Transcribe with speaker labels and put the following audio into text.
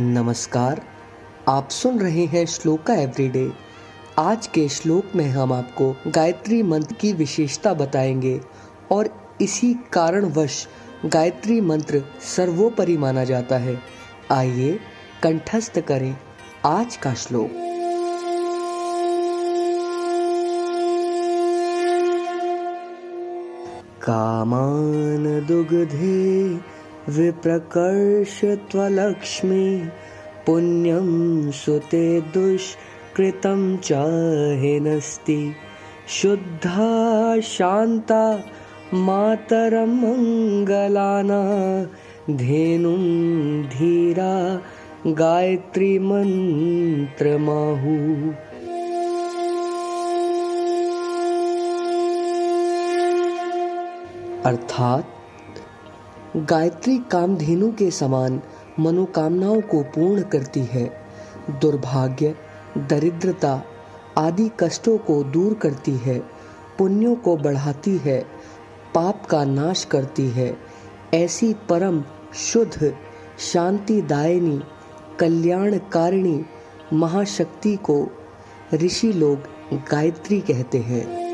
Speaker 1: नमस्कार, आप सुन रहे हैं श्लोका एवरीडे। आज के श्लोक में हम आपको गायत्री मंत्र की विशेषता बताएँगे और इसी कारणवश गायत्री मंत्र सर्वोपरि माना जाता है। आइए कंठस्थ करें आज का श्लोक। कामान दुग्धे विप्रकर्ष त्वलक्ष्मी पुण्यं सुते दुष्कृतं चाहेनस्ति शुद्धा, शान्ता, मातरं मङ्गलाना, धेनुं धीरा, गायत्री मंत्रमाहु अर्थात गायत्री कामधेनु के समान मनोकामनाओं को पूर्ण करती है। दुर्भाग्य, दरिद्रता आदि कष्टों को दूर करती है, पुण्यों को बढ़ाती है, पाप का नाश करती है। ऐसी परम, शुद्ध, शांतिदायिनी, कल्याणकारिणी महाशक्ति को ऋषि लोग गायत्री कहते हैं।